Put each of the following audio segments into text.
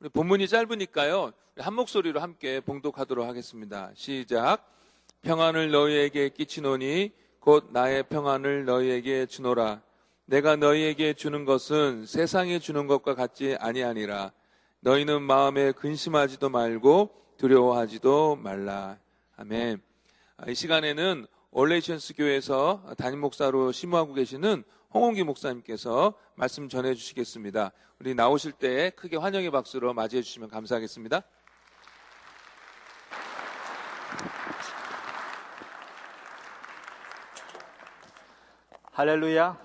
우리 본문이 짧으니까요. 한 목소리로 함께 봉독하도록 하겠습니다. 시작. 평안을 너희에게 끼치노니 곧 나의 평안을 너희에게 주노라. 내가 너희에게 주는 것은 세상이 주는 것과 같지 아니하니라. 너희는 마음에 근심하지도 말고 두려워하지도 말라. 아멘. 이 시간에는 All Nations 교회에서 담임 목사로 시무하고 계시는 홍홍기 목사님께서 말씀 전해 주시겠습니다. 우리 나오실 때 크게 환영의 박수로 맞이해 주시면 감사하겠습니다. 할렐루야.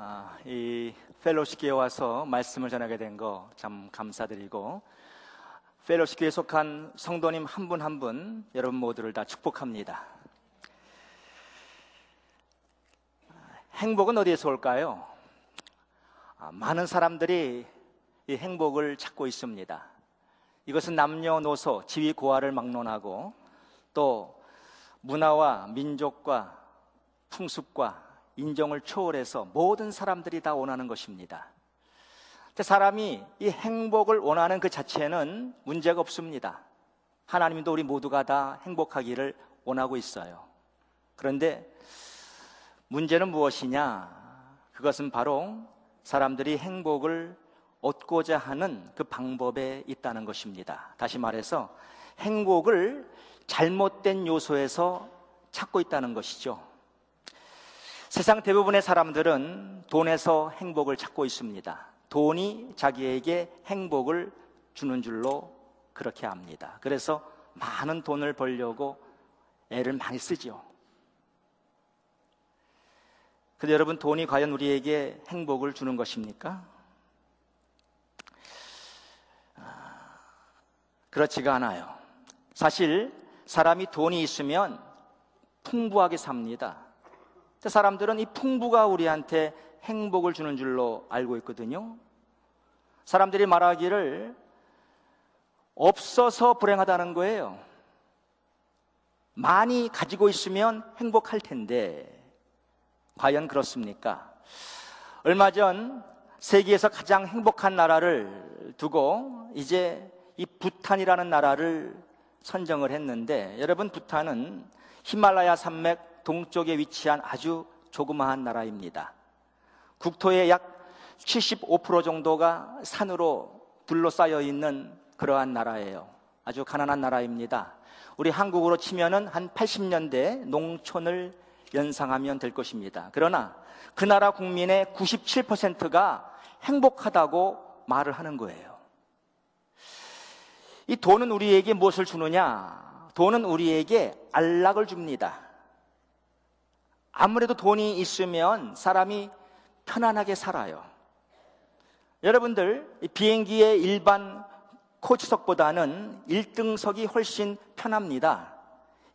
아, 이 펠로시교에 와서 말씀을 전하게 된 거 참 감사드리고 펠로시교에 속한 성도님 한 분 한 분 여러분 모두를 다 축복합니다. 행복은 어디에서 올까요? 아, 많은 사람들이 이 행복을 찾고 있습니다. 이것은 남녀노소, 지위 고하를 막론하고 또 문화와 민족과 풍습과 인정을 초월해서 모든 사람들이 다 원하는 것입니다. 사람이 이 행복을 원하는 그 자체는 문제가 없습니다. 하나님도 우리 모두가 다 행복하기를 원하고 있어요. 그런데 문제는 무엇이냐? 그것은 바로 사람들이 행복을 얻고자 하는 그 방법에 있다는 것입니다. 다시 말해서 행복을 잘못된 요소에서 찾고 있다는 것이죠. 세상 대부분의 사람들은 돈에서 행복을 찾고 있습니다. 돈이 자기에게 행복을 주는 줄로 그렇게 합니다. 그래서 많은 돈을 벌려고 애를 많이 쓰죠. 근데 여러분, 돈이 과연 우리에게 행복을 주는 것입니까? 아, 그렇지가 않아요. 사실 사람이 돈이 있으면 풍부하게 삽니다. 사람들은 이 풍부가 우리한테 행복을 주는 줄로 알고 있거든요. 사람들이 말하기를 없어서 불행하다는 거예요. 많이 가지고 있으면 행복할 텐데, 과연 그렇습니까? 얼마 전 세계에서 가장 행복한 나라를 두고 이제 이 부탄이라는 나라를 선정을 했는데, 여러분, 부탄은 히말라야 산맥 동쪽에 위치한 아주 조그마한 나라입니다. 국토의 약 75% 정도가 산으로 둘러싸여 있는 그러한 나라예요. 아주 가난한 나라입니다. 우리 한국으로 치면은 한 80년대 농촌을 연상하면 될 것입니다. 그러나 그 나라 국민의 97%가 행복하다고 말을 하는 거예요. 이 돈은 우리에게 무엇을 주느냐? 돈은 우리에게 안락을 줍니다. 아무래도 돈이 있으면 사람이 편안하게 살아요. 여러분들, 비행기의 일반 coach석보다는 1등석이 훨씬 편합니다.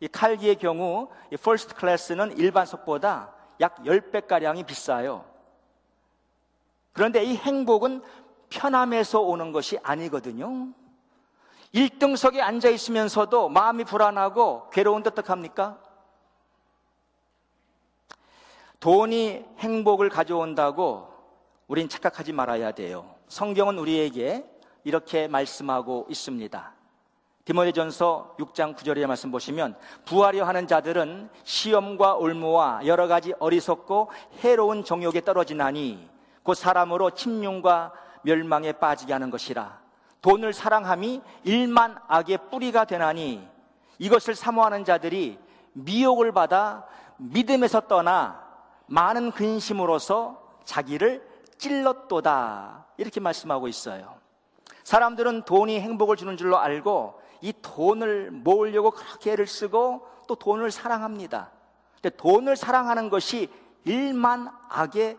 이 칼기의 경우 이 first class는 일반석보다 약 10배가량이 비싸요. 그런데 이 행복은 편함에서 오는 것이 아니거든요. 1등석에 앉아 있으면서도 마음이 불안하고 괴로운데 어떡합니까? 돈이 행복을 가져온다고 우린 착각하지 말아야 돼요. 성경은 우리에게 이렇게 말씀하고 있습니다. 디모데전서 6장 9절의 말씀 보시면 부하려 하는 자들은 시험과 올무와 여러 가지 어리석고 해로운 정욕에 떨어지나니 곧 사람으로 침륜과 멸망에 빠지게 하는 것이라 돈을 사랑함이 일만 악의 뿌리가 되나니 이것을 사모하는 자들이 미혹을 받아 믿음에서 떠나 많은 근심으로서 자기를 찔렀도다. 이렇게 말씀하고 있어요. 사람들은 돈이 행복을 주는 줄로 알고 이 돈을 모으려고 그렇게 애를 쓰고 또 돈을 사랑합니다. 근데 돈을 사랑하는 것이 일만 악의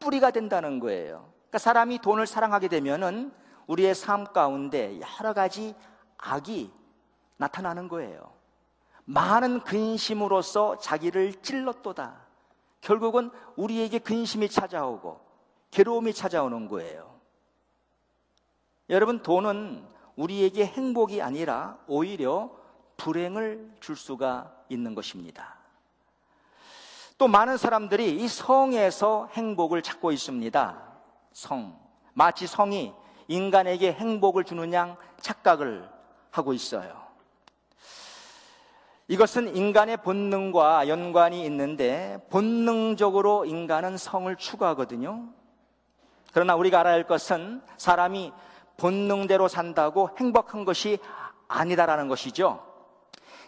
뿌리가 된다는 거예요. 그러니까 사람이 돈을 사랑하게 되면은 우리의 삶 가운데 여러 가지 악이 나타나는 거예요. 많은 근심으로서 자기를 찔렀도다. 결국은 우리에게 근심이 찾아오고 괴로움이 찾아오는 거예요. 여러분, 돈은 우리에게 행복이 아니라 오히려 불행을 줄 수가 있는 것입니다. 또 많은 사람들이 이 성에서 행복을 찾고 있습니다. 성. 마치 성이 인간에게 행복을 양 착각을 하고 있어요. 이것은 인간의 본능과 연관이 있는데 본능적으로 인간은 성을 추구하거든요. 그러나 우리가 알아야 할 것은 사람이 본능대로 산다고 행복한 것이 아니다라는 것이죠.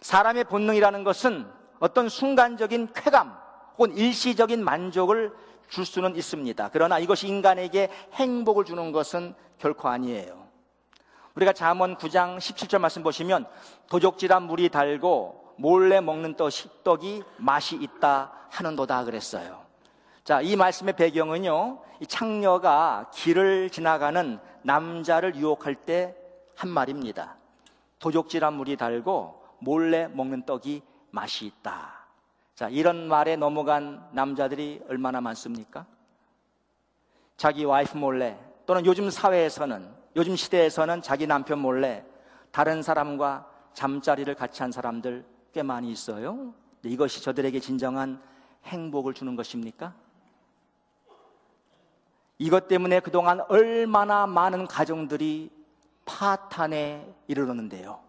사람의 본능이라는 것은 어떤 순간적인 쾌감 혹은 일시적인 만족을 줄 수는 있습니다. 그러나 이것이 인간에게 행복을 주는 것은 결코 아니에요. 우리가 잠언 9장 17절 말씀 보시면 도적질한 물이 달고 몰래 먹는 떡이 맛이 있다 하는도다 그랬어요. 자, 이 말씀의 배경은요. 이 창녀가 길을 지나가는 남자를 유혹할 때 한 말입니다. 도적질한 물이 달고 몰래 먹는 떡이 맛이 있다. 자, 이런 말에 넘어간 남자들이 얼마나 많습니까? 자기 와이프 몰래 또는 요즘 사회에서는 요즘 시대에서는 자기 남편 몰래 다른 사람과 잠자리를 같이 한 사람들 꽤 많이 있어요. 이것이 저들에게 진정한 행복을 주는 것입니까? 이것 때문에 그동안 얼마나 많은 가정들이 파탄에 이르렀는데요.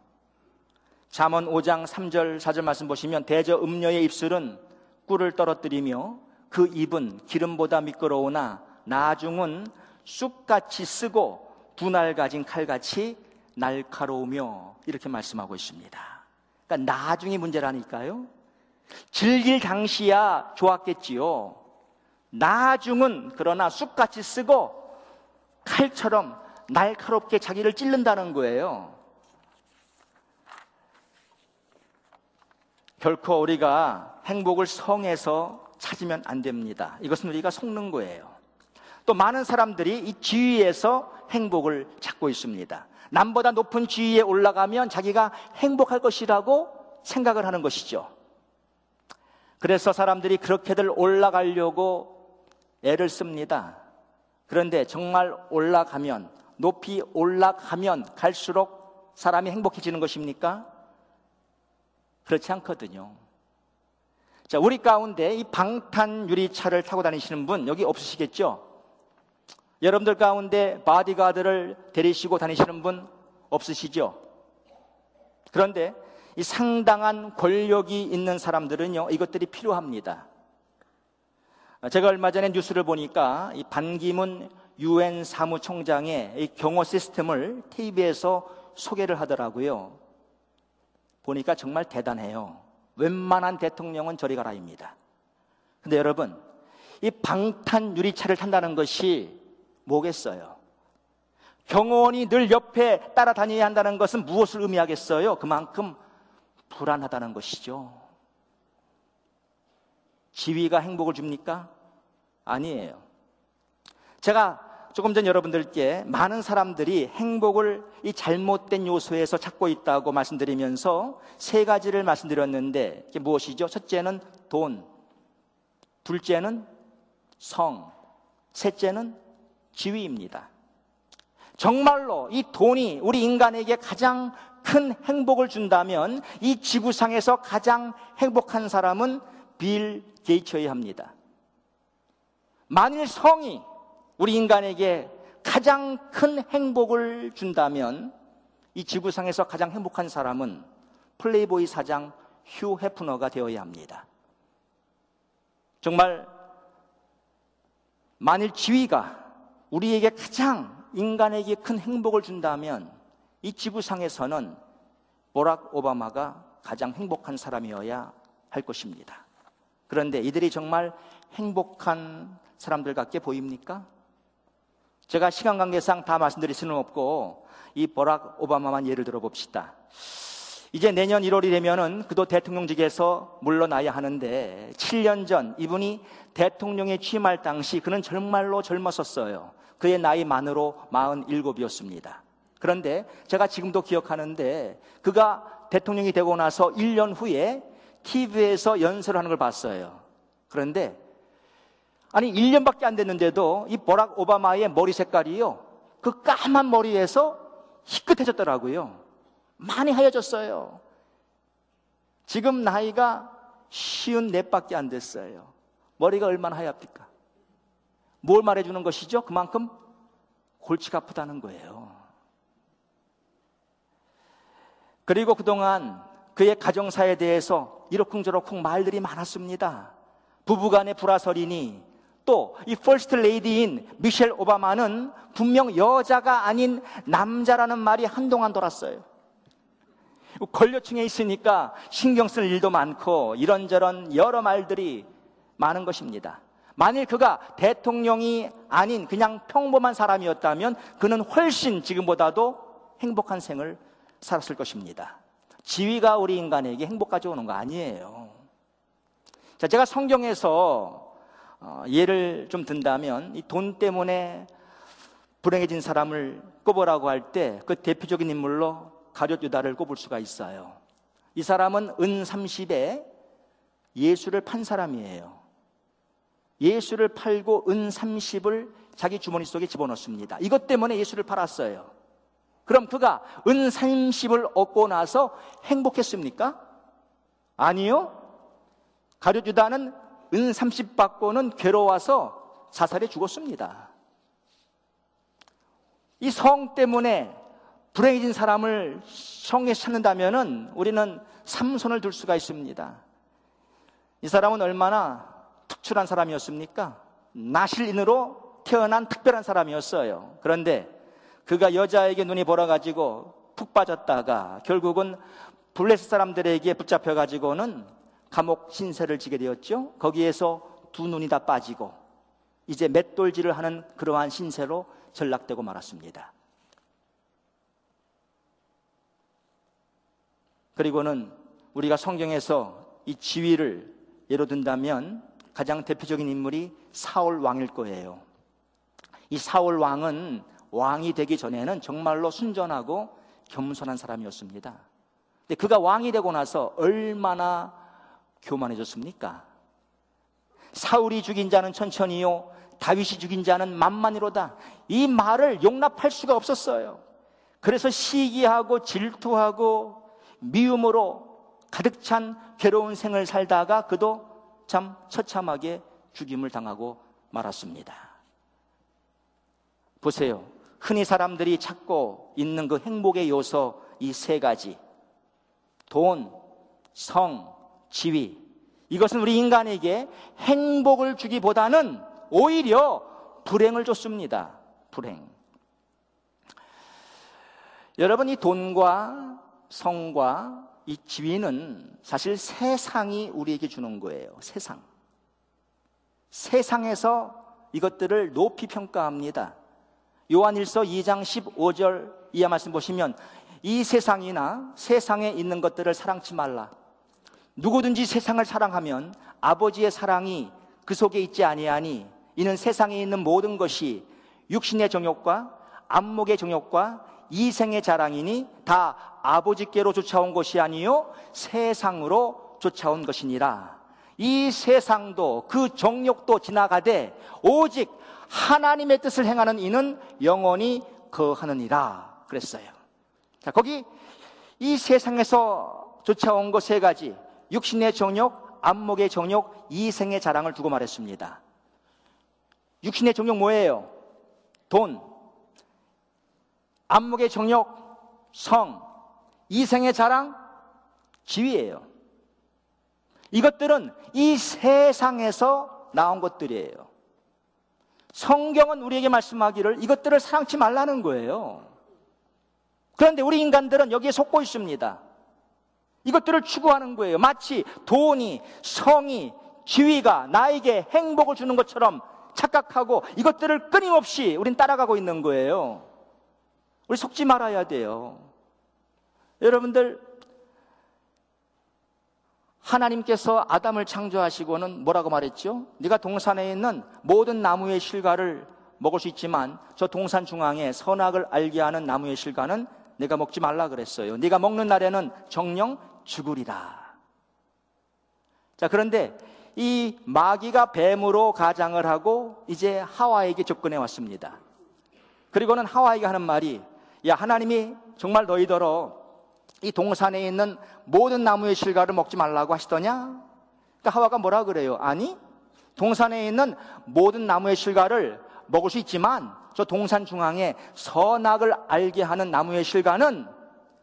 잠언 5장 3절 4절 말씀 보시면 대저 음녀의 입술은 꿀을 떨어뜨리며 그 입은 기름보다 미끄러우나 나중은 쑥같이 쓰고 분할 가진 칼같이 날카로우며 이렇게 말씀하고 있습니다. 그러니까 나중이 문제라니까요. 즐길 당시야 좋았겠지요. 나중은 그러나 쑥같이 쓰고 칼처럼 날카롭게 자기를 찔른다는 거예요. 결코 우리가 행복을 성에서 찾으면 안 됩니다. 이것은 우리가 속는 거예요. 또 많은 사람들이 이 지위에서 행복을 찾고 있습니다. 남보다 높은 지위에 올라가면 자기가 행복할 것이라고 생각을 하는 것이죠. 그래서 사람들이 그렇게들 올라가려고 애를 씁니다. 그런데 정말 올라가면, 높이 올라가면 갈수록 사람이 행복해지는 것입니까? 그렇지 않거든요. 자, 우리 가운데 이 방탄 유리차를 타고 다니시는 분 여기 없으시겠죠? 여러분들 가운데 바디가드를 데리시고 다니시는 분 없으시죠? 그런데 이 상당한 권력이 있는 사람들은요, 이것들이 필요합니다. 제가 얼마 전에 뉴스를 보니까 이 반기문 유엔 사무총장의 이 경호 시스템을 TV에서 소개를 하더라고요. 보니까 정말 대단해요. 웬만한 대통령은 저리 가라입니다. 근데 여러분, 이 방탄 유리차를 탄다는 것이 뭐겠어요? 경호원이 늘 옆에 따라다녀야 한다는 것은 무엇을 의미하겠어요? 그만큼 불안하다는 것이죠. 지위가 행복을 줍니까? 아니에요. 제가 조금 전 여러분들께 많은 사람들이 행복을 이 잘못된 요소에서 찾고 있다고 말씀드리면서 세 가지를 말씀드렸는데 이게 무엇이죠? 첫째는 돈, 둘째는 성, 셋째는 지위입니다. 정말로 이 돈이 우리 인간에게 가장 큰 행복을 준다면 이 지구상에서 가장 행복한 사람은 빌 게이츠여야 합니다. 만일 성이 우리 인간에게 가장 큰 행복을 준다면 이 지구상에서 가장 행복한 사람은 플레이보이 사장 휴 해프너가 되어야 합니다. 정말 만일 지위가 우리에게 가장 인간에게 큰 행복을 준다면 이 지구상에서는 보락 오바마가 가장 행복한 사람이어야 할 것입니다. 그런데 이들이 정말 행복한 사람들 같게 보입니까? 제가 시간 관계상 다 말씀드릴 수는 없고 이 버락 오바마만 예를 들어 봅시다. 이제 내년 1월이 되면은 그도 대통령직에서 물러나야 하는데 7년 전 이분이 대통령에 취임할 당시 그는 정말로 젊었었어요. 그의 나이 만으로 47이었습니다. 그런데 제가 지금도 기억하는데 그가 대통령이 되고 나서 1년 후에 TV에서 연설을 하는 걸 봤어요. 그런데 아니 1년밖에 안 됐는데도 이 버락 오바마의 머리 색깔이요. 그 까만 머리에서 희끗해졌더라고요. 많이 하얘졌어요. 지금 나이가 쉬운 넷밖에 안 됐어요. 머리가 얼마나 하얗습니까? 뭘 말해주는 것이죠? 그만큼 골치가 아프다는 거예요. 그리고 그동안 그의 가정사에 대해서 이러쿵저러쿵 말들이 많았습니다. 부부간의 불화설이니 또 이 퍼스트 레이디인 미셸 오바마는 분명 여자가 아닌 남자라는 말이 한동안 돌았어요. 권력층에 있으니까 신경 쓸 일도 많고 이런저런 여러 말들이 많은 것입니다. 만일 그가 대통령이 아닌 그냥 평범한 사람이었다면 그는 훨씬 지금보다도 행복한 생을 살았을 것입니다. 지위가 우리 인간에게 행복 가져오는 거 아니에요. 자, 제가 성경에서 어, 예를 좀 든다면 이 돈 때문에 불행해진 사람을 꼽으라고 할 때 그 대표적인 인물로 가룟 유다를 꼽을 수가 있어요. 이 사람은 은 30에 예수를 판 사람이에요. 예수를 팔고 은 30을 자기 주머니 속에 집어넣습니다. 이것 때문에 예수를 팔았어요. 그럼 그가 은 30을 얻고 나서 행복했습니까? 아니요. 가룟 유다는 은 30 받고는 괴로워서 자살해 죽었습니다. 이 성 때문에 불행해진 사람을 성에 찾는다면은 우리는 삼손을 들 수가 있습니다. 이 사람은 얼마나 특출한 사람이었습니까? 나실인으로 태어난 특별한 사람이었어요. 그런데 그가 여자에게 눈이 벌어가지고 푹 빠졌다가 결국은 블레스 사람들에게 붙잡혀가지고는 감옥 신세를 지게 되었죠. 거기에서 두 눈이 다 빠지고 이제 맷돌질을 하는 그러한 신세로 전락되고 말았습니다. 그리고는 우리가 성경에서 이 지위를 예로 든다면 가장 대표적인 인물이 사울 왕일 거예요. 이 사울 왕은 왕이 되기 전에는 정말로 순전하고 겸손한 사람이었습니다. 근데 그가 왕이 되고 나서 얼마나 교만해졌습니까? 사울이 죽인 자는 천천히요, 다윗이 죽인 자는 만만이로다. 이 말을 용납할 수가 없었어요. 그래서 시기하고 질투하고 미움으로 가득 찬 괴로운 생을 살다가 그도 참 처참하게 죽임을 당하고 말았습니다. 보세요. 흔히 사람들이 찾고 있는 그 행복의 요소 이 세 가지. 돈, 성, 지위. 이것은 우리 인간에게 행복을 주기보다는 오히려 불행을 줬습니다. 불행. 여러분, 이 돈과 성과 이 지위는 사실 세상이 우리에게 주는 거예요. 세상. 세상에서 이것들을 높이 평가합니다. 요한일서 2장 15절 이하 말씀 보시면 이 세상이나 세상에 있는 것들을 사랑치 말라. 누구든지 세상을 사랑하면 아버지의 사랑이 그 속에 있지 아니하니 이는 세상에 있는 모든 것이 육신의 정욕과 안목의 정욕과 이생의 자랑이니 다 아버지께로 쫓아온 것이 아니요 세상으로 쫓아온 것이니라. 이 세상도 그 정욕도 지나가되 오직 하나님의 뜻을 행하는 이는 영원히 거하느니라 그랬어요. 자, 거기 이 세상에서 쫓아온 것 세 가지 육신의 정욕, 안목의 정욕, 이생의 자랑을 두고 말했습니다. 육신의 정욕 뭐예요? 돈, 안목의 정욕, 성, 이 생의 자랑, 지위예요. 이것들은 이 세상에서 나온 것들이에요. 성경은 우리에게 말씀하기를 이것들을 사랑치 말라는 거예요. 그런데 우리 인간들은 여기에 속고 있습니다. 이것들을 추구하는 거예요. 마치 돈이, 성이, 지위가 나에게 행복을 주는 것처럼 착각하고 이것들을 끊임없이 우린 따라가고 있는 거예요. 우리 속지 말아야 돼요. 여러분들, 하나님께서 아담을 창조하시고는 뭐라고 말했죠? 네가 동산에 있는 모든 나무의 실과를 먹을 수 있지만 저 동산 중앙에 선악을 알게 하는 나무의 실과는 내가 먹지 말라 그랬어요. 네가 먹는 날에는 정령 죽으리라. 자, 그런데 이 마귀가 뱀으로 가장을 하고 이제 하와에게 접근해 왔습니다. 그리고는 하와에게 하는 말이 야, 하나님이 정말 너희더러 이 동산에 있는 모든 나무의 실과를 먹지 말라고 하시더냐? 그러니까 하와가 뭐라 그래요? 아니, 동산에 있는 모든 나무의 실과를 먹을 수 있지만 저 동산 중앙에 선악을 알게 하는 나무의 실과는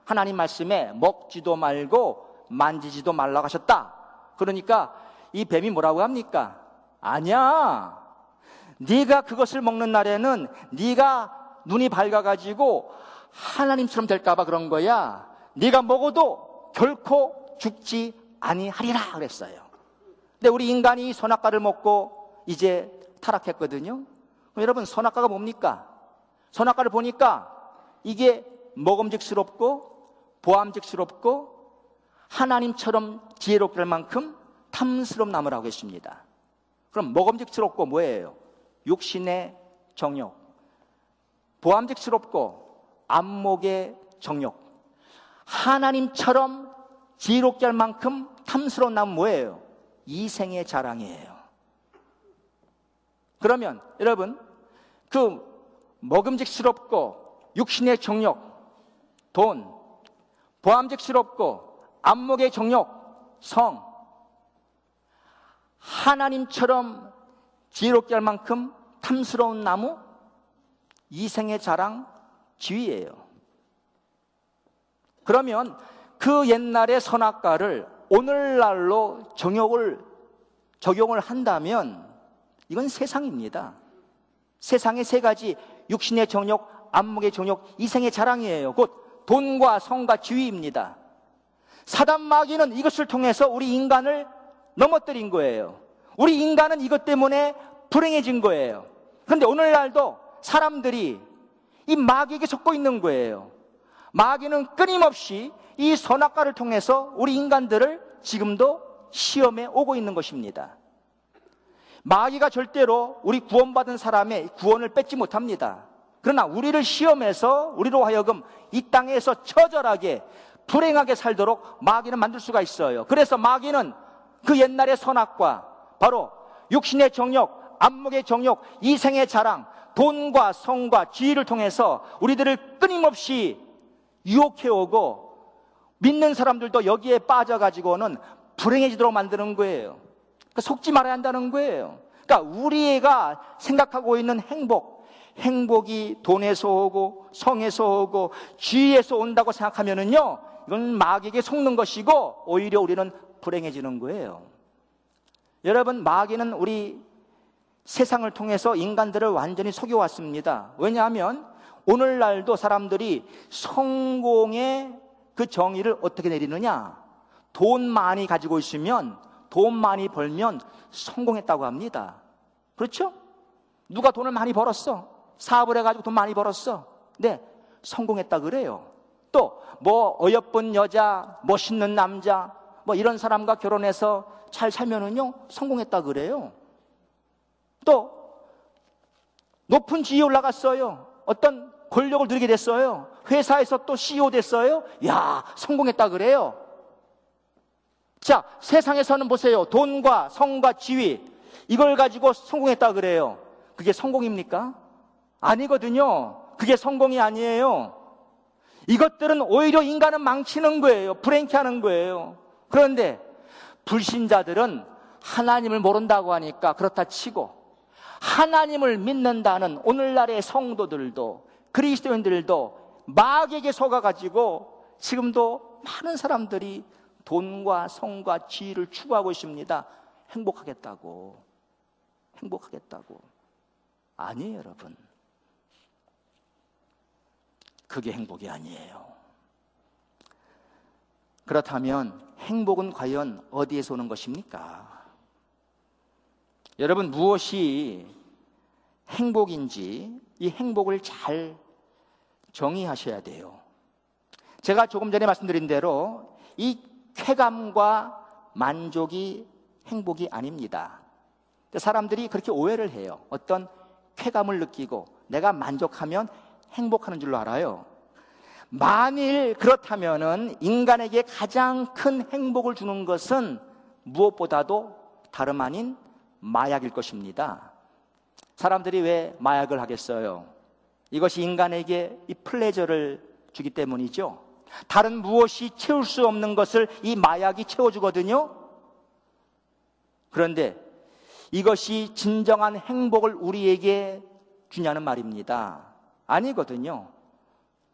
하나님 말씀에 먹지도 말고 만지지도 말라고 하셨다. 그러니까 이 뱀이 뭐라고 합니까? 아니야. 네가 그것을 먹는 날에는 네가 눈이 밝아가지고 하나님처럼 될까봐 그런 거야. 네가 먹어도 결코 죽지 아니하리라 그랬어요. 근데 우리 인간이 선악과를 먹고 이제 타락했거든요. 여러분 선악과가 뭡니까? 선악과를 보니까 이게 먹음직스럽고 보암직스럽고 하나님처럼 지혜롭게 할 만큼 탐스러운 나무라고 했습니다. 그럼 먹음직스럽고 뭐예요? 육신의 정욕. 보암직스럽고 안목의 정욕. 하나님처럼 지혜롭게 할 만큼 탐스러운 나무 뭐예요? 이 생의 자랑이에요. 그러면 여러분 그 먹음직스럽고 육신의 정욕, 돈, 보암직스럽고 안목의 정욕, 성, 하나님처럼 지혜롭게 할 만큼 탐스러운 나무, 이생의 자랑, 지위예요. 그러면 그 옛날의 선악과를 오늘날로 정욕을 적용을 한다면 이건 세상입니다. 세상의 세 가지 육신의 정욕, 안목의 정욕, 이생의 자랑이에요. 곧 돈과 성과 지위입니다. 사단 마귀는 이것을 통해서 우리 인간을 넘어뜨린 거예요. 우리 인간은 이것 때문에 불행해진 거예요. 그런데 오늘날도 사람들이 이 마귀에게 속고 있는 거예요. 마귀는 끊임없이 이 선악과를 통해서 우리 인간들을 지금도 시험에 오고 있는 것입니다. 마귀가 절대로 우리 구원받은 사람의 구원을 뺏지 못합니다. 그러나 우리를 시험해서 우리로 하여금 이 땅에서 처절하게 불행하게 살도록 마귀는 만들 수가 있어요. 그래서 마귀는 그 옛날의 선악과 바로 육신의 정욕, 안목의 정욕, 이생의 자랑, 돈과 성과 지위를 통해서 우리들을 끊임없이 유혹해오고 믿는 사람들도 여기에 빠져가지고는 불행해지도록 만드는 거예요. 그러니까 속지 말아야 한다는 거예요. 그러니까 우리가 생각하고 있는 행복, 행복이 돈에서 오고 성에서 오고 지위에서 온다고 생각하면은요, 이건 마귀에게 속는 것이고 오히려 우리는 불행해지는 거예요. 여러분, 마귀는 우리 세상을 통해서 인간들을 완전히 속여왔습니다. 왜냐하면 오늘날도 사람들이 성공의 그 정의를 어떻게 내리느냐? 돈 많이 가지고 있으면, 돈 많이 벌면 성공했다고 합니다. 그렇죠? 누가 돈을 많이 벌었어? 사업을 해가지고 돈 많이 벌었어. 네, 성공했다 그래요. 또, 뭐, 어여쁜 여자, 멋있는 남자, 뭐 이런 사람과 결혼해서 잘 살면은요, 성공했다 그래요. 또, 높은 지위에 올라갔어요. 어떤 권력을 누리게 됐어요. 회사에서 또 CEO 됐어요. 야, 성공했다 그래요. 자, 세상에서는 보세요. 돈과 성과 지위, 이걸 가지고 성공했다 그래요. 그게 성공입니까? 아니거든요. 그게 성공이 아니에요. 이것들은 오히려 인간은 망치는 거예요. 불행케 하는 거예요. 그런데 불신자들은 하나님을 모른다고 하니까 그렇다 치고 하나님을 믿는다는 오늘날의 성도들도 그리스도인들도 마귀에게 속아가지고 지금도 많은 사람들이 돈과 성과 지위를 추구하고 있습니다. 행복하겠다고. 행복하겠다고. 아니에요, 여러분. 그게 행복이 아니에요. 그렇다면 행복은 과연 어디에서 오는 것입니까? 여러분, 무엇이 행복인지 이 행복을 잘 정의하셔야 돼요. 제가 조금 전에 말씀드린 대로 이 쾌감과 만족이 행복이 아닙니다. 사람들이 그렇게 오해를 해요. 어떤 쾌감을 느끼고 내가 만족하면 행복하는 줄로 알아요. 만일 그렇다면은 인간에게 가장 큰 행복을 주는 것은 무엇보다도 다름 아닌 마약일 것입니다. 사람들이 왜 마약을 하겠어요? 이것이 인간에게 이 플레저를 주기 때문이죠. 다른 무엇이 채울 수 없는 것을 이 마약이 채워주거든요. 그런데 이것이 진정한 행복을 우리에게 주냐는 말입니다. 아니거든요.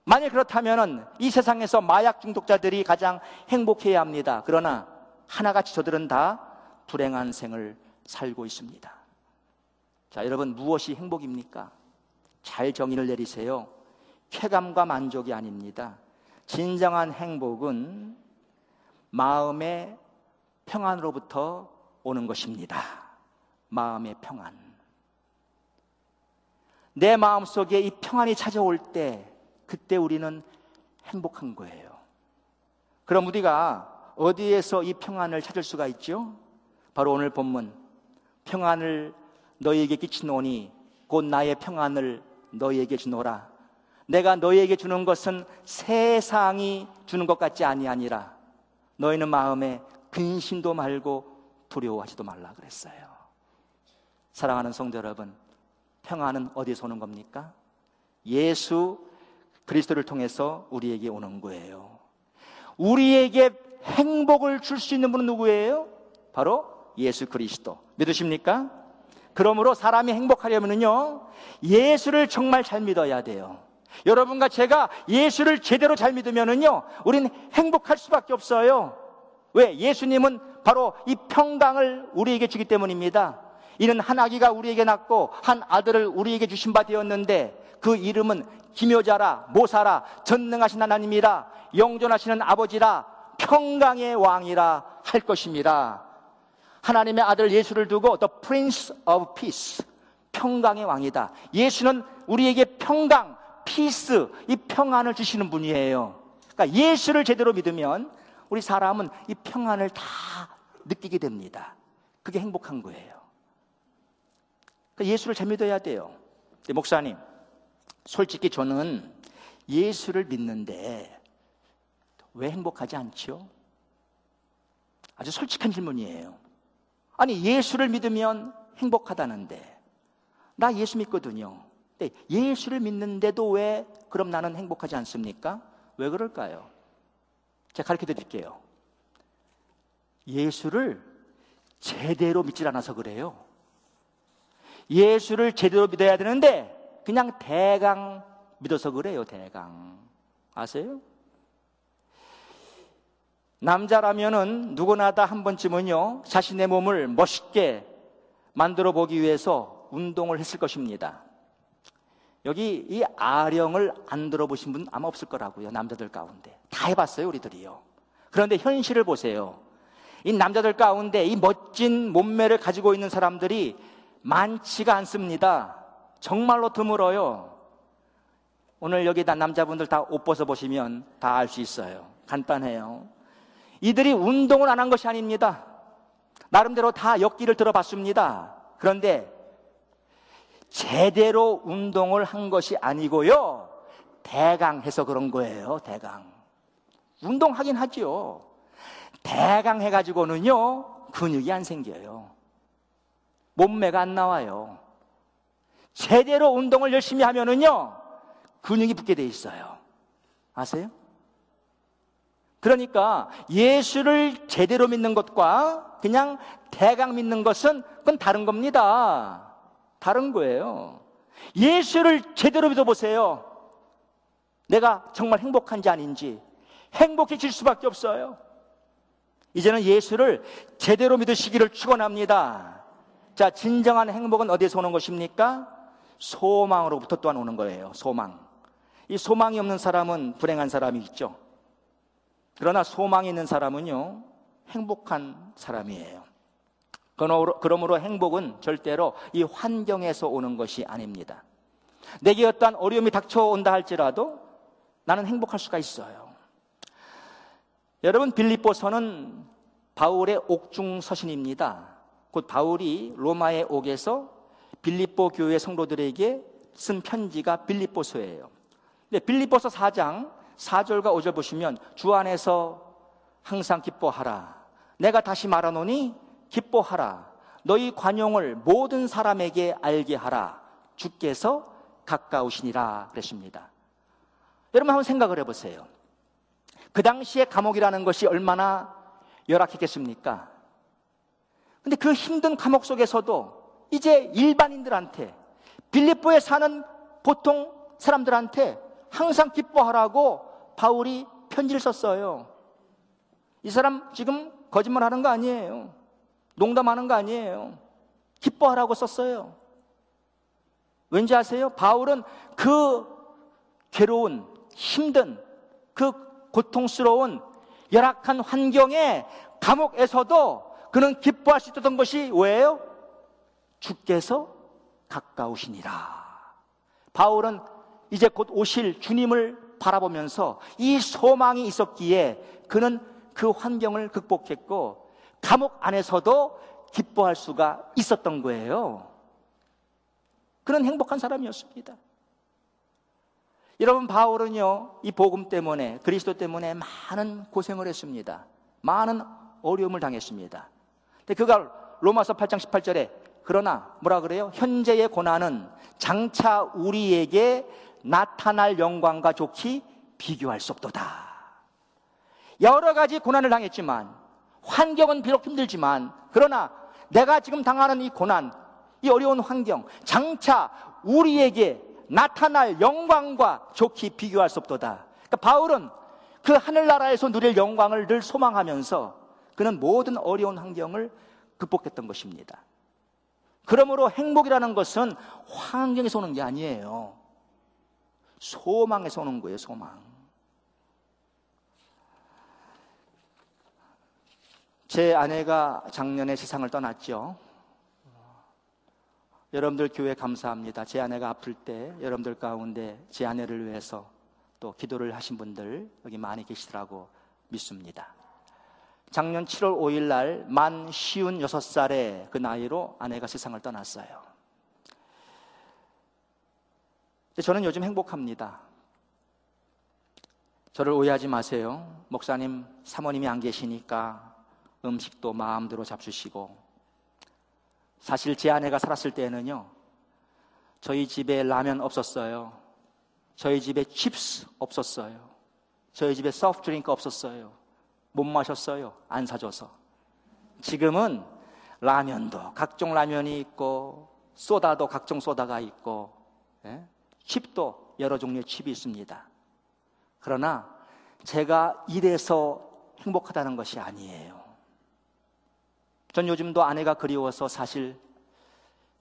만약 그렇다면 이 세상에서 마약 중독자들이 가장 행복해야 합니다. 그러나 하나같이 저들은 다 불행한 생을 살고 있습니다. 자, 여러분 무엇이 행복입니까? 잘 정의를 내리세요. 쾌감과 만족이 아닙니다. 진정한 행복은 마음의 평안으로부터 오는 것입니다. 마음의 평안. 내 마음 속에 이 평안이 찾아올 때, 그때 우리는 행복한 거예요. 그럼 우리가 어디에서 이 평안을 찾을 수가 있죠? 바로 오늘 본문. 평안을 너희에게 끼치노니 곧 나의 평안을 너희에게 주노라. 내가 너희에게 주는 것은 세상이 주는 것 같지 아니하니라. 너희는 마음에 근심도 말고 두려워하지도 말라 그랬어요. 사랑하는 성도 여러분, 평안은 어디서 오는 겁니까? 예수 그리스도를 통해서 우리에게 오는 거예요. 우리에게 행복을 줄 수 있는 분은 누구예요? 바로 예수 그리스도. 믿으십니까? 그러므로 사람이 행복하려면요, 예수를 정말 잘 믿어야 돼요. 여러분과 제가 예수를 제대로 잘 믿으면은요, 우리는 행복할 수밖에 없어요. 왜? 예수님은 바로 이 평강을 우리에게 주기 때문입니다. 이는 한 아기가 우리에게 낳고 한 아들을 우리에게 주신 바 되었는데 그 이름은 기묘자라 모사라 전능하신 하나님이라 영존하시는 아버지라 평강의 왕이라 할 것입니다. 하나님의 아들 예수를 두고 The Prince of Peace 평강의 왕이다. 예수는 우리에게 평강, 피스, 이 평안을 주시는 분이에요. 그러니까 예수를 제대로 믿으면 우리 사람은 이 평안을 다 느끼게 됩니다. 그게 행복한 거예요. 그러니까 예수를 잘 믿어야 돼요. 목사님, 솔직히 저는 예수를 믿는데 왜 행복하지 않죠? 아주 솔직한 질문이에요. 아니, 예수를 믿으면 행복하다는데, 나 예수 믿거든요. 근데 예수를 믿는데도 왜 그럼 나는 행복하지 않습니까? 왜 그럴까요? 제가 가르쳐 드릴게요. 예수를 제대로 믿질 않아서 그래요. 예수를 제대로 믿어야 되는데 그냥 대강 믿어서 그래요, 대강. 아세요? 남자라면은 누구나 다 한 번쯤은요, 자신의 몸을 멋있게 만들어 보기 위해서 운동을 했을 것입니다. 여기 이 아령을 안 들어보신 분 아마 없을 거라고요, 남자들 가운데. 다 해봤어요, 우리들이요. 그런데 현실을 보세요. 이 남자들 가운데 이 멋진 몸매를 가지고 있는 사람들이 많지가 않습니다. 정말로 드물어요. 오늘 여기 다 남자분들 다 옷 벗어 보시면 다 알 수 있어요. 간단해요. 이들이 운동을 안 한 것이 아닙니다. 나름대로 다 역기를 들어봤습니다. 그런데 제대로 운동을 한 것이 아니고요. 대강해서 그런 거예요. 대강. 운동하긴 하죠. 대강 해가지고는요, 근육이 안 생겨요. 몸매가 안 나와요. 제대로 운동을 열심히 하면은요, 근육이 붙게 돼 있어요. 아세요? 그러니까 예수를 제대로 믿는 것과 그냥 대강 믿는 것은 그건 다른 겁니다. 다른 거예요. 예수를 제대로 믿어보세요. 내가 정말 행복한지 아닌지 행복해질 수밖에 없어요. 이제는 예수를 제대로 믿으시기를 축원합니다. 자, 진정한 행복은 어디서 오는 것입니까? 소망으로부터 또한 오는 거예요. 소망. 이 소망이 없는 사람은 불행한 사람이 있죠. 그러나 소망이 있는 사람은요, 행복한 사람이에요. 그러므로 행복은 절대로 이 환경에서 오는 것이 아닙니다. 내게 어떠한 어려움이 닥쳐온다 할지라도 나는 행복할 수가 있어요. 여러분, 빌립보서는 바울의 옥중 서신입니다. 곧 바울이 로마의 옥에서 빌립보 교회 성도들에게 쓴 편지가 빌립보서예요. 네, 빌립보서 4장 4절과 5절 보시면 주 안에서 항상 기뻐하라. 내가 다시 말하노니 기뻐하라. 너희 관용을 모든 사람에게 알게 하라. 주께서 가까우시니라 그랬습니다. 여러분 한번 생각을 해보세요. 그 당시에 감옥이라는 것이 얼마나 열악했겠습니까? 근데 그 힘든 감옥 속에서도 이제 일반인들한테 빌립보에 사는 보통 사람들한테 항상 기뻐하라고 바울이 편지를 썼어요. 이 사람 지금 거짓말 하는 거 아니에요. 농담하는 거 아니에요. 기뻐하라고 썼어요. 왠지 아세요? 바울은 그 괴로운, 힘든, 그 고통스러운 열악한 환경에 감옥에서도 그는 기뻐할 수 있었던 것이 왜요? 주께서 가까우시니라. 바울은 이제 곧 오실 주님을 바라보면서 이 소망이 있었기에 그는 그 환경을 극복했고 감옥 안에서도 기뻐할 수가 있었던 거예요. 그런 행복한 사람이었습니다. 여러분 바울은요 이 복음 때문에 그리스도 때문에 많은 고생을 했습니다. 많은 어려움을 당했습니다. 근데 그가 로마서 8장 18절에 그러나 뭐라 그래요? 현재의 고난은 장차 우리에게 나타날 영광과 좋기 비교할 수 없도다. 여러 가지 고난을 당했지만 환경은 비록 힘들지만 그러나 내가 지금 당하는 이 고난, 이 어려운 환경, 장차 우리에게 나타날 영광과 좋게 비교할 수 없도다. 그러니까 바울은 그 하늘나라에서 누릴 영광을 늘 소망하면서 그는 모든 어려운 환경을 극복했던 것입니다. 그러므로 행복이라는 것은 환경에서 오는 게 아니에요. 소망에서 오는 거예요, 소망. 제 아내가 작년에 세상을 떠났죠. 여러분들 교회 감사합니다. 제 아내가 아플 때 여러분들 가운데 제 아내를 위해서 또 기도를 하신 분들 여기 많이 계시더라고 믿습니다. 작년 7월 5일 날만 쉬운 6살의 그 나이로 아내가 세상을 떠났어요. 저는 요즘 행복합니다. 저를 오해하지 마세요. 목사님, 사모님이 안 계시니까 음식도 마음대로 잡수시고 사실 제 아내가 살았을 때는요, 저희 집에 라면 없었어요. 저희 집에 chips 없었어요. 저희 집에 soft drink 없었어요. 못 마셨어요. 안 사줘서. 지금은 라면도 각종 라면이 있고, 소다도 각종 소다가 있고, 예? 칩도 여러 종류의 칩이 있습니다. 그러나 제가 이래서 행복하다는 것이 아니에요. 전 요즘도 아내가 그리워서 사실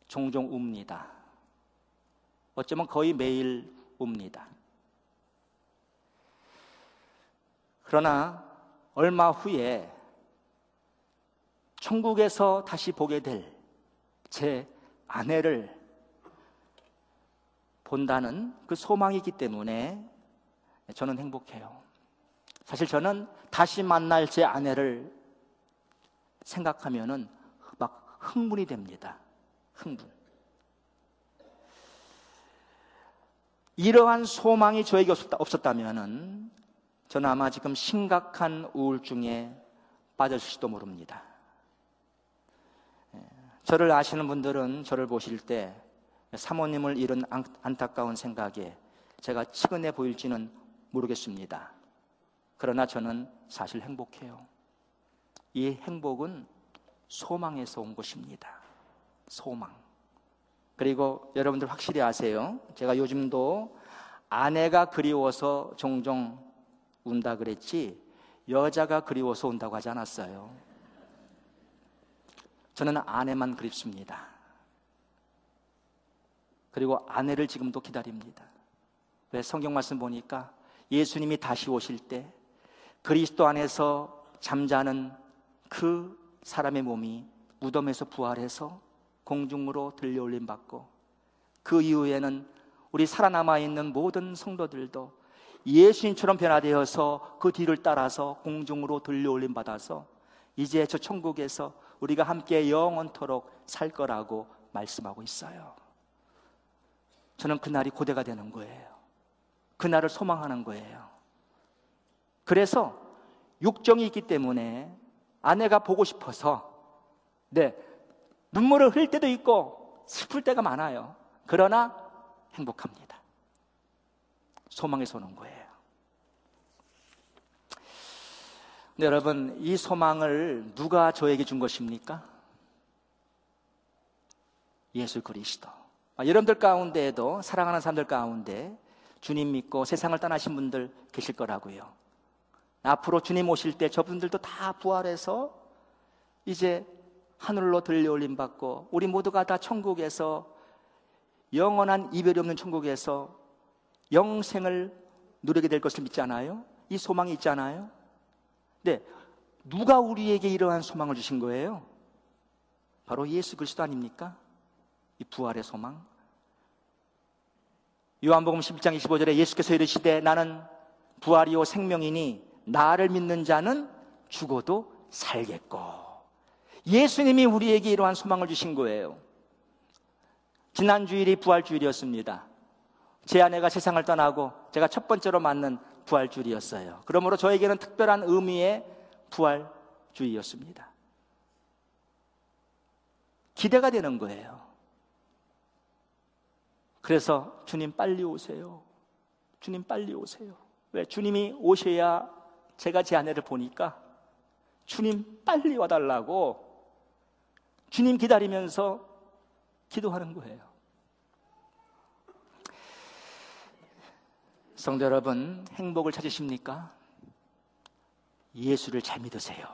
종종 웁니다. 어쩌면 거의 매일 웁니다. 그러나 얼마 후에 천국에서 다시 보게 될 제 아내를 본다는 그 소망이 있기 때문에 저는 행복해요. 사실 저는 다시 만날 제 아내를 생각하면은 막 흥분이 됩니다. 흥분. 이러한 소망이 저에게 없었다 면은 저는 아마 지금 심각한 우울증에 빠졌을지도 모릅니다. 예, 저를 아시는 분들은 저를 보실 때 사모님을 잃은 안타까운 생각에 제가 치근해 보일지는 모르겠습니다. 그러나 저는 사실 행복해요. 이 행복은 소망에서 온 것입니다. 소망. 그리고 여러분들 확실히 아세요. 제가 요즘도 아내가 그리워서 종종 운다 그랬지 여자가 그리워서 온다고 하지 않았어요. 저는 아내만 그립습니다. 그리고 아내를 지금도 기다립니다. 왜 성경 말씀 보니까 예수님이 다시 오실 때 그리스도 안에서 잠자는 그 사람의 몸이 무덤에서 부활해서 공중으로 들려올림 받고 그 이후에는 우리 살아남아 있는 모든 성도들도 예수님처럼 변화되어서 그 뒤를 따라서 공중으로 들려올림 받아서 이제 저 천국에서 우리가 함께 영원토록 살 거라고 말씀하고 있어요. 저는 그날이 고대가 되는 거예요. 그날을 소망하는 거예요. 그래서 육정이 있기 때문에 아내가 보고 싶어서 네, 눈물을 흘릴 때도 있고 슬플 때가 많아요. 그러나 행복합니다. 소망에서 오는 거예요. 네, 여러분, 이 소망을 누가 저에게 준 것입니까? 예수 그리스도. 아, 여러분들 가운데에도 사랑하는 사람들 가운데 주님 믿고 세상을 떠나신 분들 계실 거라고요. 앞으로 주님 오실 때 저분들도 다 부활해서 이제 하늘로 들려올림 받고 우리 모두가 다 천국에서 영원한 이별이 없는 천국에서 영생을 누리게 될 것을 믿지 않아요? 이 소망이 있잖아요. 네, 누가 우리에게 이러한 소망을 주신 거예요? 바로 예수 그리스도 아닙니까? 이 부활의 소망. 요한복음 11장 25절에 예수께서 이르시되 나는 부활이요 생명이니 나를 믿는 자는 죽어도 살겠고. 예수님이 우리에게 이러한 소망을 주신 거예요. 지난 주일이 부활 주일이었습니다. 제 아내가 세상을 떠나고 제가 첫 번째로 맞는 부활 주일이었어요. 그러므로 저에게는 특별한 의미의 부활 주일이었습니다. 기대가 되는 거예요. 그래서 주님 빨리 오세요. 주님 빨리 오세요. 왜? 주님이 오셔야 제가 제 아내를 보니까 주님 빨리 와달라고 주님 기다리면서 기도하는 거예요. 성도 여러분, 행복을 찾으십니까? 예수를 잘 믿으세요.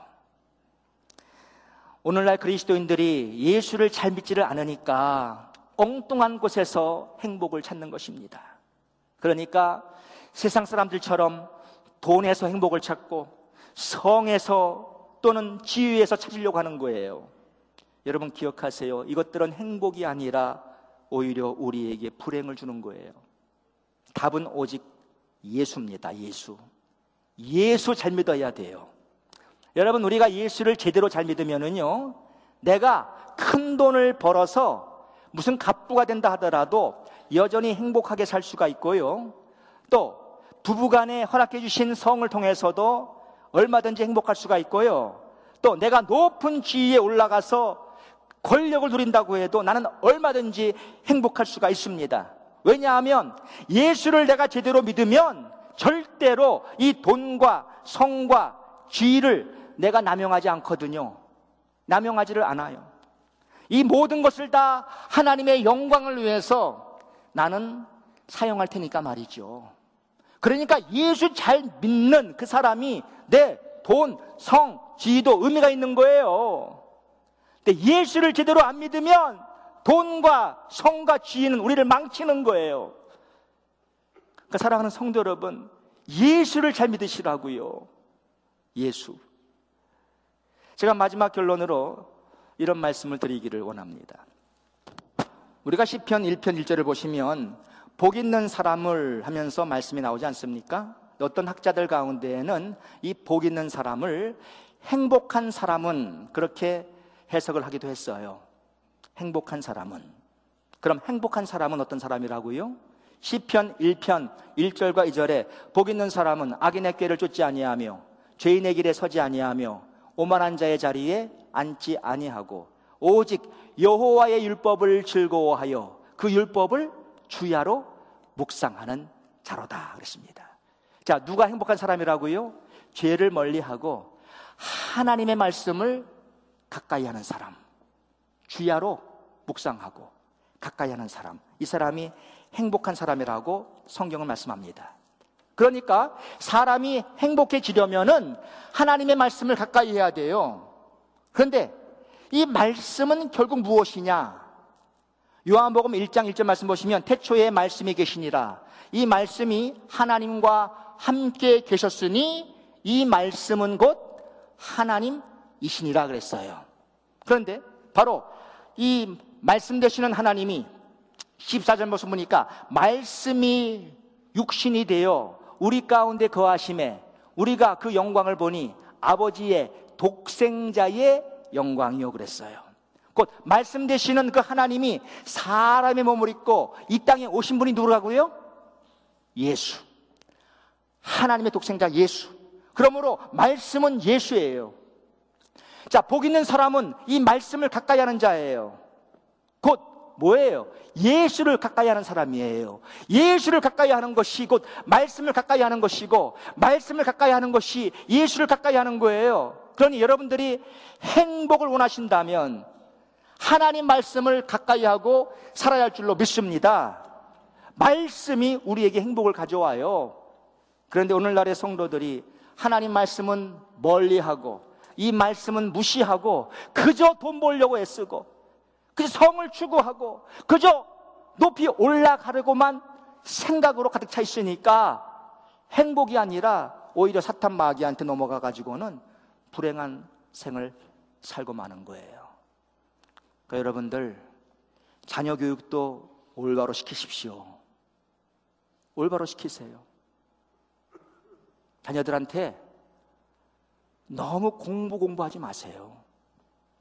오늘날 그리스도인들이 예수를 잘 믿지를 않으니까 엉뚱한 곳에서 행복을 찾는 것입니다. 그러니까 세상 사람들처럼 돈에서 행복을 찾고 성에서 또는 지위에서 찾으려고 하는 거예요. 여러분 기억하세요. 이것들은 행복이 아니라 오히려 우리에게 불행을 주는 거예요. 답은 오직 예수입니다. 예수. 예수 잘 믿어야 돼요. 여러분, 우리가 예수를 제대로 잘 믿으면은요, 내가 큰 돈을 벌어서 무슨 갑부가 된다 하더라도 여전히 행복하게 살 수가 있고요. 또, 부부간에 허락해 주신 성을 통해서도 얼마든지 행복할 수가 있고요. 또, 내가 높은 지위에 올라가서 권력을 누린다고 해도 나는 얼마든지 행복할 수가 있습니다. 왜냐하면 예수를 내가 제대로 믿으면 절대로 이 돈과 성과 지위를 내가 남용하지 않거든요. 남용하지를 않아요. 이 모든 것을 다 하나님의 영광을 위해서 나는 사용할 테니까 말이죠. 그러니까 예수 잘 믿는 그 사람이 내 돈, 성, 지위도 의미가 있는 거예요. 근데 예수를 제대로 안 믿으면 돈과 성과 지위는 우리를 망치는 거예요. 그러니까 사랑하는 성도 여러분, 예수를 잘 믿으시라고요. 예수. 제가 마지막 결론으로 이런 말씀을 드리기를 원합니다. 우리가 시편 1편 1절을 보시면 복 있는 사람을 하면서 말씀이 나오지 않습니까? 어떤 학자들 가운데에는 이 복 있는 사람을 행복한 사람은 그렇게 해석을 하기도 했어요. 행복한 사람은 그럼 행복한 사람은 어떤 사람이라고요? 시편 1편 1절과 2절에 복 있는 사람은 악인의 꾀를 쫓지 아니하며 죄인의 길에 서지 아니하며 오만한 자의 자리에 앉지 아니하고 오직 여호와의 율법을 즐거워하여 그 율법을 주야로 묵상하는 자로다 그랬습니다. 자, 누가 행복한 사람이라고요? 죄를 멀리하고 하나님의 말씀을 가까이 하는 사람. 주야로 묵상하고 가까이 하는 사람. 이 사람이 행복한 사람이라고 성경은 말씀합니다. 그러니까 사람이 행복해지려면은 하나님의 말씀을 가까이 해야 돼요. 그런데 이 말씀은 결국 무엇이냐? 요한복음 1장 1절 말씀 보시면 태초에 말씀이 계시니라. 이 말씀이 하나님과 함께 계셨으니 이 말씀은 곧 하나님이시니라 그랬어요. 그런데 바로 이 말씀 되시는 하나님이 14절 모습 보니까 말씀이 육신이 되어 우리 가운데 거하심에 우리가 그 영광을 보니 아버지의 독생자의 영광이요 그랬어요. 곧 말씀 되시는 그 하나님이 사람의 몸을 입고 이 땅에 오신 분이 누구라고요? 예수. 하나님의 독생자 예수. 그러므로 말씀은 예수예요. 자, 복 있는 사람은 이 말씀을 가까이 하는 자예요. 곧 뭐예요? 예수를 가까이 하는 사람이에요. 예수를 가까이 하는 것이 곧 말씀을 가까이 하는 것이고 말씀을 가까이 하는 것이 예수를 가까이 하는 거예요. 그러니 여러분들이 행복을 원하신다면 하나님 말씀을 가까이 하고 살아야 할 줄로 믿습니다. 말씀이 우리에게 행복을 가져와요. 그런데 오늘날의 성도들이 하나님 말씀은 멀리하고 이 말씀은 무시하고 그저 돈 벌려고 애쓰고 그저 성을 추구하고 그저 높이 올라가려고만 생각으로 가득 차 있으니까 행복이 아니라 오히려 사탄 마귀한테 넘어가 가지고는 불행한 생을 살고 마는 거예요. 그러니까 여러분들 자녀 교육도 올바로 시키십시오. 올바로 시키세요. 자녀들한테 너무 공부 공부하지 마세요.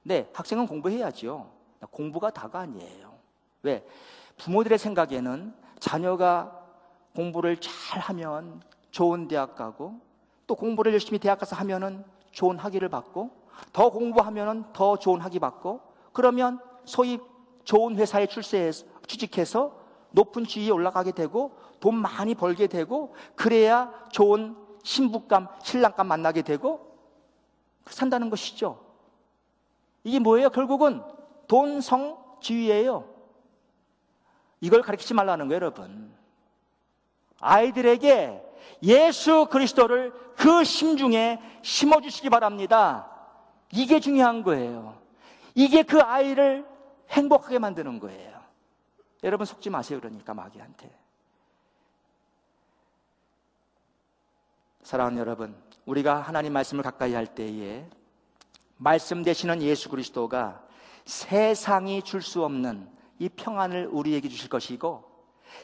네, 학생은 공부해야죠. 공부가 다가 아니에요. 왜? 부모들의 생각에는 자녀가 공부를 잘 하면 좋은 대학 가고 또 공부를 열심히 대학 가서 하면은 좋은 학위를 받고 더 공부하면은 더 좋은 학위 받고 그러면 소위 좋은 회사에 출세해서 취직해서 높은 지위에 올라가게 되고 돈 많이 벌게 되고 그래야 좋은 신부감, 신랑감 만나게 되고 산다는 것이죠. 이게 뭐예요? 결국은 돈, 성, 지위예요. 이걸 가르치지 말라는 거예요, 여러분. 아이들에게 예수 그리스도를 그 심중에 심어주시기 바랍니다. 이게 중요한 거예요. 이게 그 아이를 행복하게 만드는 거예요. 여러분 속지 마세요, 그러니까 마귀한테. 사랑하는 여러분, 우리가 하나님 말씀을 가까이 할 때에 말씀 되시는 예수 그리스도가 세상이 줄 수 없는 이 평안을 우리에게 주실 것이고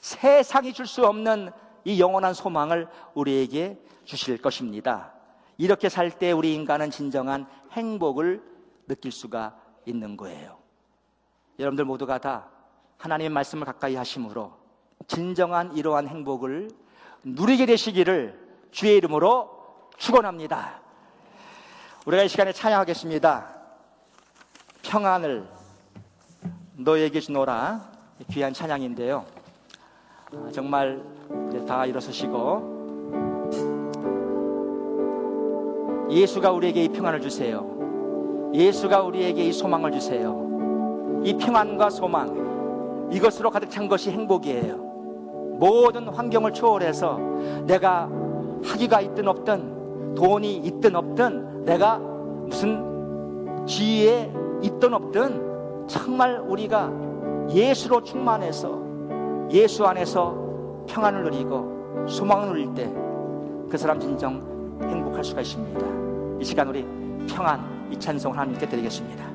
세상이 줄 수 없는 이 영원한 소망을 우리에게 주실 것입니다. 이렇게 살 때 우리 인간은 진정한 행복을 느낄 수가 있는 거예요. 여러분들 모두가 다 하나님의 말씀을 가까이 하심으로 진정한 이러한 행복을 누리게 되시기를 주의 이름으로 축원합니다. 우리가 이 시간에 찬양하겠습니다. 평안을 너에게 주노라 귀한 찬양인데요. 아, 정말 다 일어서시고 예수가 우리에게 이 평안을 주세요. 예수가 우리에게 이 소망을 주세요. 이 평안과 소망 이것으로 가득 찬 것이 행복이에요. 모든 환경을 초월해서 내가 학위가 있든 없든 돈이 있든 없든 내가 무슨 지위에 있든 없든 정말 우리가 예수로 충만해서 예수 안에서 평안을 누리고 소망을 누릴 때 그 사람 진정 행복할 수가 있습니다. 이 시간 우리 평안 이 찬송 하나님께 드리겠습니다.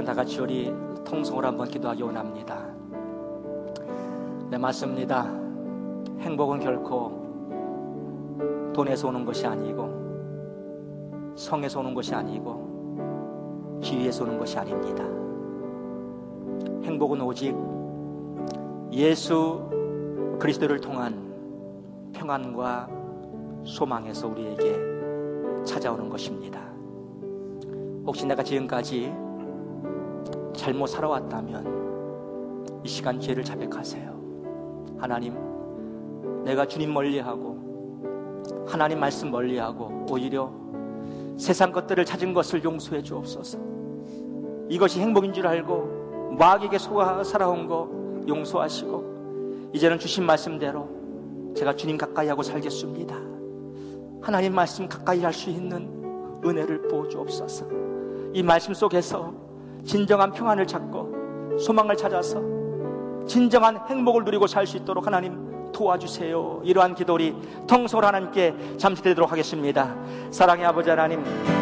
시간 다 같이 우리 통성으로 한번 기도하기 원합니다. 네, 맞습니다. 행복은 결코 돈에서 오는 것이 아니고, 성에서 오는 것이 아니고, 지위에서 오는 것이 아닙니다. 행복은 오직 예수 그리스도를 통한 평안과 소망에서 우리에게 찾아오는 것입니다. 혹시 내가 지금까지 잘못 살아왔다면 이 시간 죄를 자백하세요. 하나님, 내가 주님 멀리하고 하나님 말씀 멀리하고 오히려 세상 것들을 찾은 것을 용서해 주옵소서. 이것이 행복인 줄 알고 마귀에게 속아 살아온 거 용서하시고 이제는 주신 말씀대로 제가 주님 가까이 하고 살겠습니다. 하나님 말씀 가까이 할 수 있는 은혜를 부어 주옵소서. 이 말씀 속에서 진정한 평안을 찾고 소망을 찾아서 진정한 행복을 누리고 살 수 있도록 하나님 도와주세요. 이러한 기도 우리 통솔 하나님께 잠시 드리도록 하겠습니다. 사랑의 아버지 하나님,